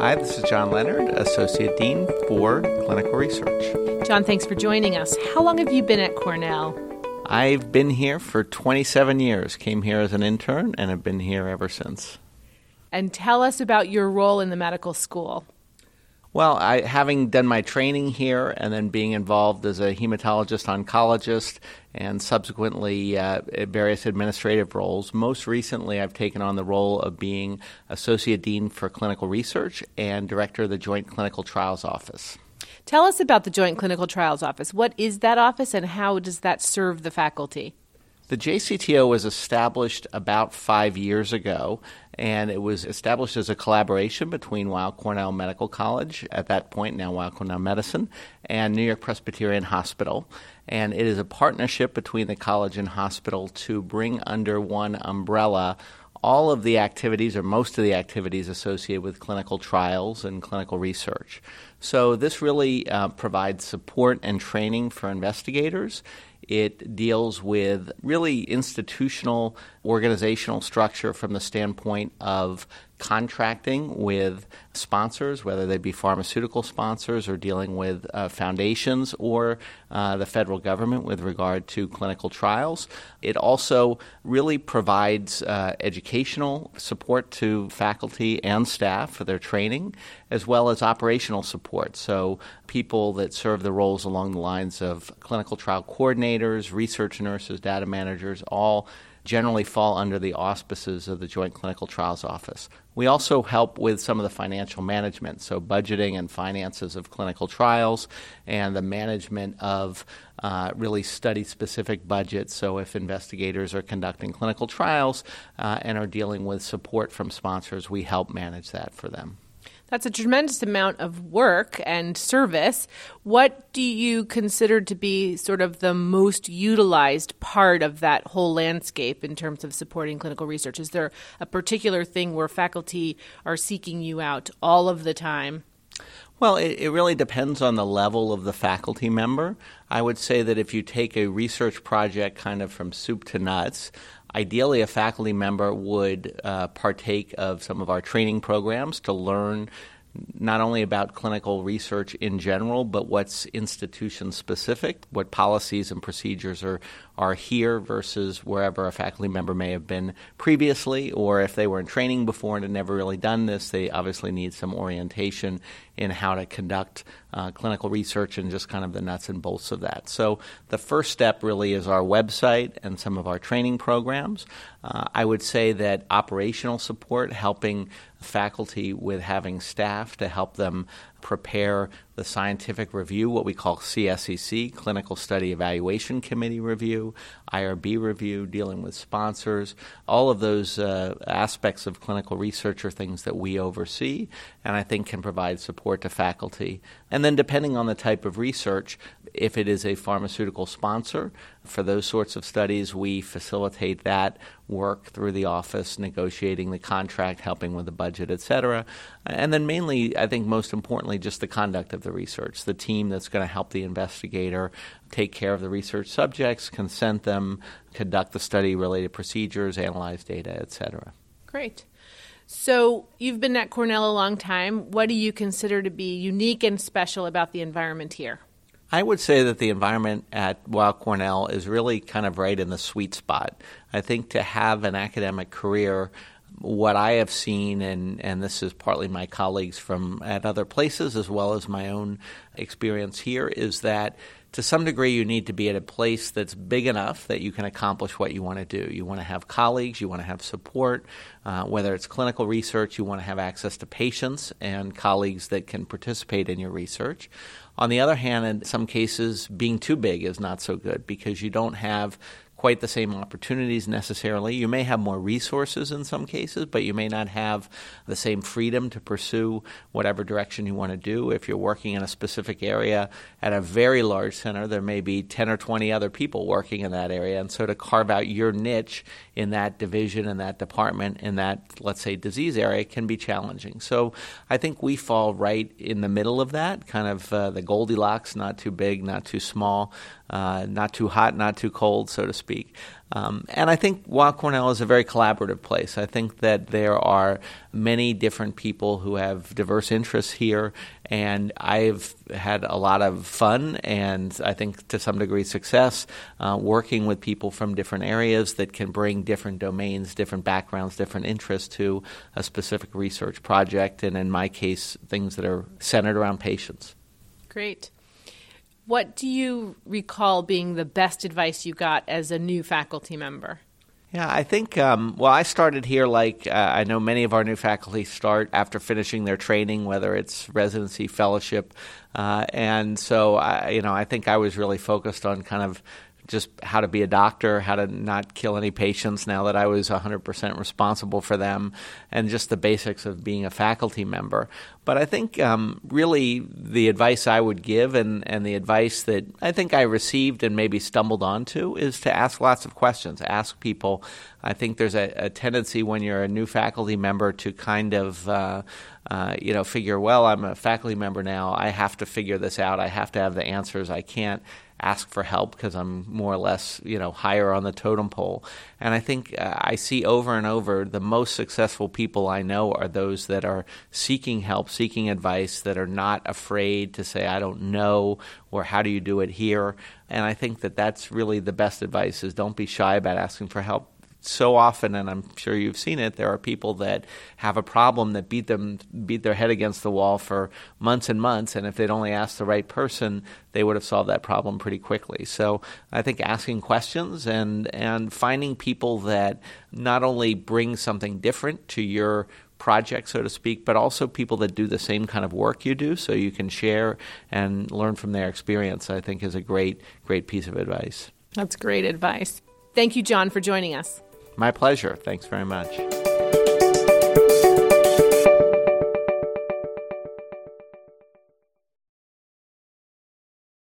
Hi, this is John Leonard, Associate Dean for Clinical Research. John, thanks for joining us. How long have you been at Cornell? I've been here for 27 years. Came here as an intern and have been here ever since. And tell us about your role in the medical school. Well, I, having done my training here and then being involved as a hematologist oncologist and subsequently uh, various administrative roles, most recently I've taken on the role of being Associate Dean for Clinical Research and Director of the Joint Clinical Trials Office. Tell us about the Joint Clinical Trials Office. What is that office and how does that serve the faculty? The JCTO was established about five years ago, and it was established as a collaboration between Weill Cornell Medical College, at that point, now Weill Cornell Medicine, and New York Presbyterian Hospital. And it is a partnership between the college and hospital to bring under one umbrella all of the activities, or most of the activities, associated with clinical trials and clinical research. So, this really uh, provides support and training for investigators. It deals with really institutional organizational structure from the standpoint of contracting with sponsors, whether they be pharmaceutical sponsors or dealing with uh, foundations or uh, the federal government with regard to clinical trials. It also really provides uh, educational support to faculty and staff for their training, as well as operational support. So, people that serve the roles along the lines of clinical trial coordinators, research nurses, data managers, all generally fall under the auspices of the Joint Clinical Trials Office. We also help with some of the financial management, so budgeting and finances of clinical trials and the management of uh, really study specific budgets. So, if investigators are conducting clinical trials uh, and are dealing with support from sponsors, we help manage that for them. That's a tremendous amount of work and service. What do you consider to be sort of the most utilized part of that whole landscape in terms of supporting clinical research? Is there a particular thing where faculty are seeking you out all of the time? Well, it, it, really depends on the level of the faculty member. I would say that if you take a research project kind of from soup to nuts, Ideally, a faculty member would uh, partake of some of our training programs to learn not only about clinical research in general, but what's institution specific, what policies and procedures are, are here versus wherever a faculty member may have been previously, or if they were in training before and had never really done this, they obviously need some orientation in how to conduct uh, clinical research and just kind of the nuts and bolts of that. So the first step really is our website and some of our training programs. Uh, I would say that operational support, helping faculty with having staff to help them prepare the scientific review, what we call CSEC, Clinical Study Evaluation Committee review, IRB review, dealing with sponsors. All of those uh, aspects of clinical research are things that we oversee and I think can provide support to faculty. And then, depending on the type of research, if it is a pharmaceutical sponsor, for those sorts of studies, we facilitate that work through the office, negotiating the contract, helping with the budget, et cetera. And then, mainly, I think most importantly, just the conduct of the research, the team that's going to help the investigator take care of the research subjects, consent them, conduct the study related procedures, analyze data, et cetera. Great. So, you've been at Cornell a long time. What do you consider to be unique and special about the environment here? I would say that the environment at Weill Cornell is really kind of right in the sweet spot. I think to have an academic career, what I have seen, and, and this is partly my colleagues from at other places as well as my own experience here, is that to some degree, you need to be at a place that's big enough that you can accomplish what you want to do. You want to have colleagues, you want to have support, uh, whether it's clinical research, you want to have access to patients and colleagues that can participate in your research. On the other hand, in some cases, being too big is not so good because you don't have quite the same opportunities necessarily. You may have more resources in some cases, but you may not have the same freedom to pursue whatever direction you want to do. If you're working in a specific area at a very large center, there may be 10 or 20 other people working in that area. And so to carve out your niche in that division, in that department, in that, let's say, disease area can be challenging. So I think we fall right in the middle of that, kind of uh, the Goldilocks, not too big, not too small. Uh, not too hot, not too cold, so to speak. Um, and I think Weill Cornell is a very collaborative place. I think that there are many different people who have diverse interests here, and I've had a lot of fun and I think to some degree success uh, working with people from different areas that can bring different domains, different backgrounds, different interests to a specific research project, and in my case, things that are centered around patients. Great. What do you recall being the best advice you got as a new faculty member? Yeah, I think, um, well, I started here like uh, I know many of our new faculty start after finishing their training, whether it's residency, fellowship. Uh, and so, I, you know, I think I was really focused on kind of just how to be a doctor, how to not kill any patients now that I was 100% responsible for them, and just the basics of being a faculty member. But I think um, really the advice I would give and, and the advice that I think I received and maybe stumbled onto is to ask lots of questions, ask people. I think there's a, a tendency when you're a new faculty member to kind of uh, uh, you know, figure, well, I'm a faculty member now. I have to figure this out. I have to have the answers. I can't ask for help because I'm more or less, you know, higher on the totem pole. And I think uh, I see over and over the most successful people I know are those that are seeking help, seeking advice, that are not afraid to say, I don't know, or how do you do it here? And I think that that's really the best advice is don't be shy about asking for help so often, and I'm sure you've seen it, there are people that have a problem that beat them beat their head against the wall for months and months, and if they'd only asked the right person, they would have solved that problem pretty quickly. So I think asking questions and and finding people that not only bring something different to your project, so to speak, but also people that do the same kind of work you do, so you can share and learn from their experience. I think is a great great piece of advice. That's great advice. Thank you, John, for joining us. My pleasure. Thanks very much.